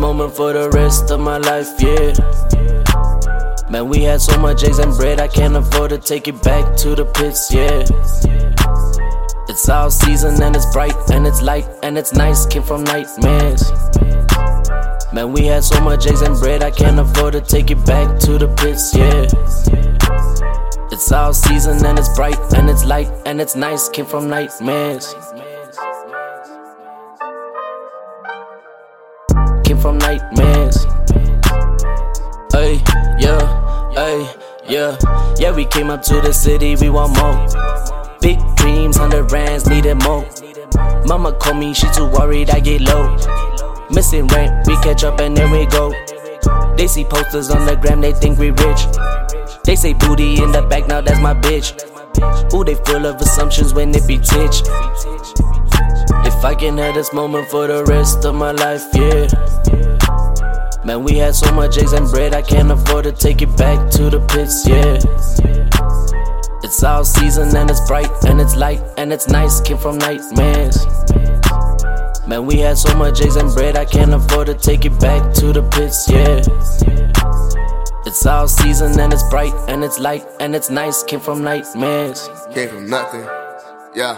moment for the rest of my life, yeah. Man, we had so much eggs and bread, I can't afford to take it back to the pits, yeah. It's all season and it's bright and it's light and it's nice, came from nightmares. Man, we had so much eggs and bread, I can't afford to take it back to the pits, yeah. It's all season and it's bright and it's light and it's nice, came from nightmares. From nightmares. Hey, yeah, hey, yeah. Yeah, we came up to the city, we want more. Big dreams, hundred rands, needed more. Mama call me, she too worried, I get low. Missing rent, we catch up and then we go. They see posters on the gram, they think we rich. They say booty in the back, now that's my bitch. Ooh, they full of assumptions when it be titch. If I can have this moment for the rest of my life, yeah. Man, we had so much eggs and bread, I can't afford to take it back to the pits, yeah. It's all season and it's bright and it's light and it's nice, came from nightmares. Man, we had so much eggs and bread, I can't afford to take it back to the pits, yeah. It's all season and it's bright and it's light and it's nice, came from nightmares. Came from nothing. Yeah.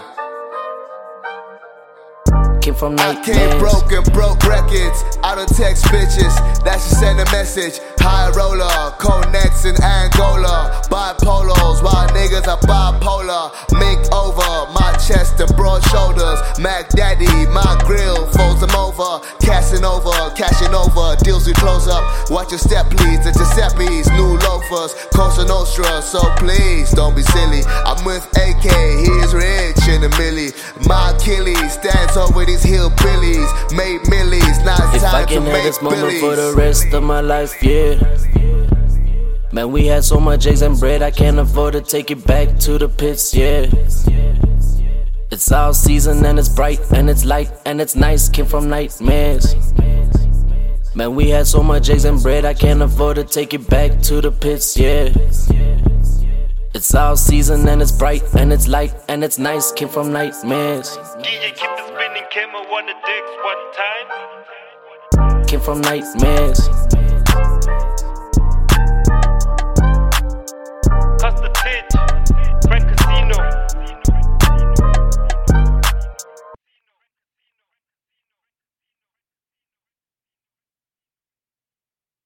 Came from I nightmares. came broken, broke records. I don't text bitches. That should send a message. High roller, cold necks in Angola. Bipolos, wild niggas are bipolar. Mink over, my chest and broad shoulders. Mac Daddy, my grill folds them over. Cashing over, cashing over. Deals we close up. Watch your step, please. The Giuseppe's, new loafers. Cosa Nostra, so please don't be silly. I'm with AK, he's rich in a milli. My Achilles stands over these hillbillies. Made millies, now it's If I time to can have make this moment for the rest of my life, yeah. Man, we had so much eggs and bread, I can't afford to take it back to the pits, yeah. It's all season and it's bright and it's light and it's nice, came from nightmares. Man, we had so much eggs and bread, I can't afford to take it back to the pits, yeah. It's all season and it's bright and it's light and it's nice. Came from nightmares. DJ keep the spinning camera on the one time. Came from nightmares. Cause the pitch.